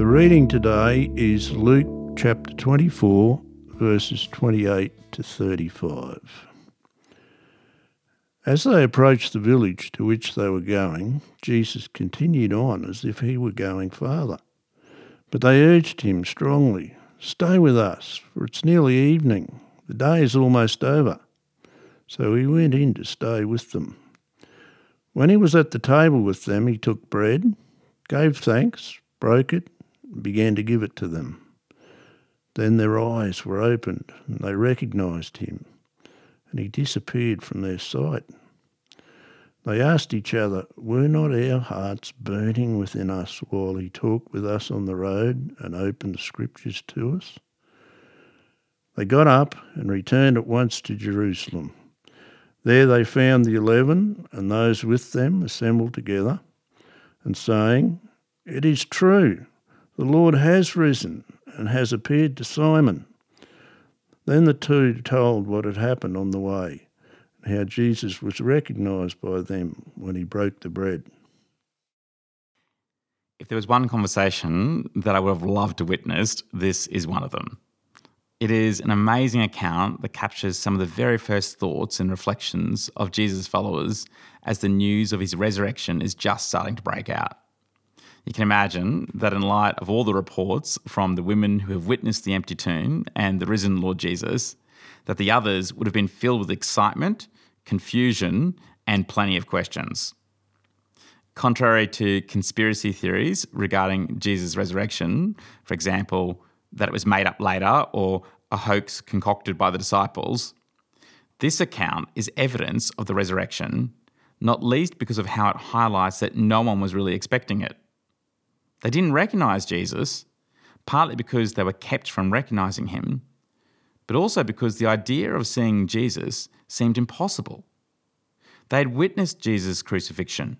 The reading today is Luke chapter 24, verses 28 to 35. As they approached the village to which they were going, Jesus continued on as if he were going farther. But they urged him strongly, Stay with us, for it's nearly evening. The day is almost over. So he went in to stay with them. When he was at the table with them, he took bread, gave thanks, broke it, began to give it to them. Then their eyes were opened, and they recognized him, and he disappeared from their sight. They asked each other, Were not our hearts burning within us while he talked with us on the road and opened the scriptures to us? They got up and returned at once to Jerusalem. There they found the eleven and those with them assembled together, and saying, It is true, the Lord has risen and has appeared to Simon. Then the two told what had happened on the way, and how Jesus was recognized by them when he broke the bread. If there was one conversation that I would have loved to witness, this is one of them. It is an amazing account that captures some of the very first thoughts and reflections of Jesus' followers as the news of his resurrection is just starting to break out. You can imagine that, in light of all the reports from the women who have witnessed the empty tomb and the risen Lord Jesus, that the others would have been filled with excitement, confusion, and plenty of questions. Contrary to conspiracy theories regarding Jesus' resurrection, for example, that it was made up later or a hoax concocted by the disciples, this account is evidence of the resurrection, not least because of how it highlights that no one was really expecting it. They didn't recognize Jesus, partly because they were kept from recognizing him, but also because the idea of seeing Jesus seemed impossible. They had witnessed Jesus' crucifixion.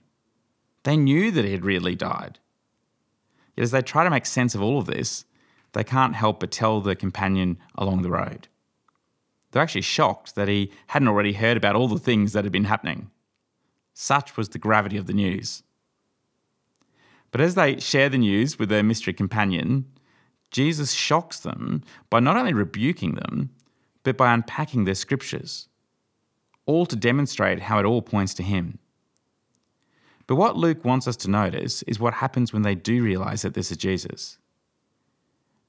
They knew that he had really died. Yet as they try to make sense of all of this, they can't help but tell their companion along the road. They're actually shocked that he hadn't already heard about all the things that had been happening. Such was the gravity of the news. But as they share the news with their mystery companion, Jesus shocks them by not only rebuking them, but by unpacking their scriptures, all to demonstrate how it all points to him. But what Luke wants us to notice is what happens when they do realize that this is Jesus.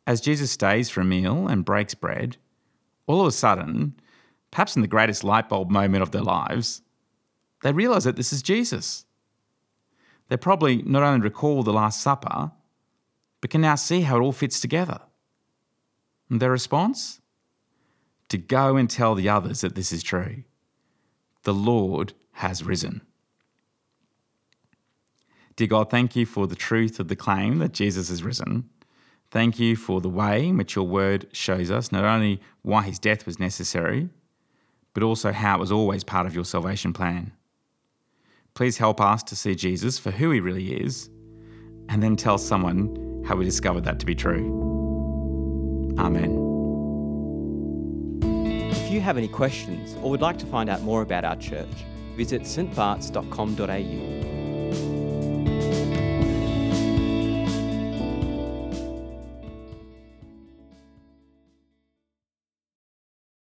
As Jesus stays for a meal and breaks bread, all of a sudden, perhaps in the greatest light bulb moment of their lives, they realize that this is Jesus. They probably not only recall the Last Supper, but can now see how it all fits together. And their response? To go and tell the others that this is true. The Lord has risen. Dear God, thank you for the truth of the claim that Jesus has risen Thank you for the way in which your word shows us not only why his death was necessary, but also how it was always part of your salvation plan. Please help us to see Jesus for who he really is, and then tell someone how we discovered that to be true. Amen. If you have any questions or would like to find out more about our church, visit stbarts.com.au